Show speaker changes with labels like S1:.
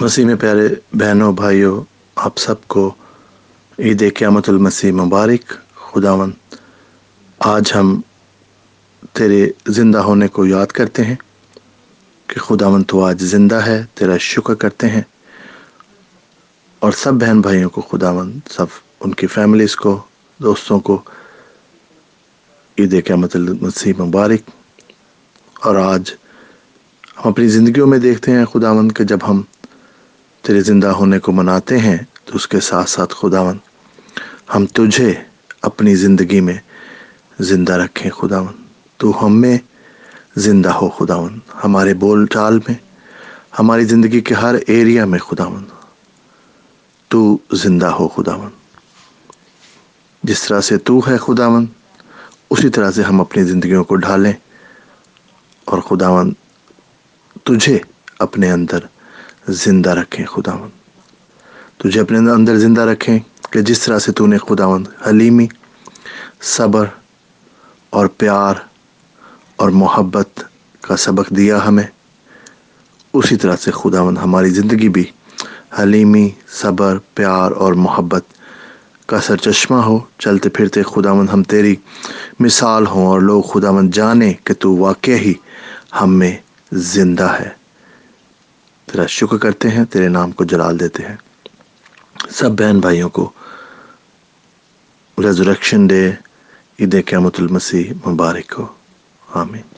S1: مسیح میں پیارے بہنوں، بھائیوں، آپ سب کو عید قیامت المسیح مبارک۔ خداون آج ہم تیرے زندہ ہونے کو یاد کرتے ہیں کہ خداون تو آج زندہ ہے، تیرا شکر کرتے ہیں۔ اور سب بہن بھائیوں کو خداون سب ان کی فیملیز کو، دوستوں کو عید قیامت المسیح مبارک۔ اور آج ہم اپنی زندگیوں میں دیکھتے ہیں خداون کہ جب ہم تیرے زندہ ہونے کو مناتے ہیں، تو اس کے ساتھ ساتھ خداون ہم تجھے اپنی زندگی میں زندہ رکھیں خداون تو ہم میں زندہ ہو خداون ہمارے بول چال میں، ہماری زندگی کے ہر ایریا میں خداون تو زندہ ہو خداون جس طرح سے تو ہے خداون اسی طرح سے ہم اپنی زندگیوں کو ڈھالیں اور خداون تجھے اپنے اندر زندہ رکھیں خداون تجھے اپنے اندر زندہ رکھیں کہ جس طرح سے تو نے خداون حلیمی، صبر اور پیار اور محبت کا سبق دیا ہمیں۔ اسی طرح سے خداون ہماری زندگی بھی حلیمی، صبر، پیار اور محبت کا سر چشمہ ہو۔ چلتے پھرتے خداون ہم تیری مثال ہوں اور لوگ خداون جانیں کہ تو واقع ہی ہم میں زندہ ہے۔ تیرا شکر کرتے ہیں، تیرے نام کو جلال دیتے ہیں۔ سب بہن بھائیوں کو ریزریکشن ڈے عید قیامت المسیح مبارک ہو۔ آمین۔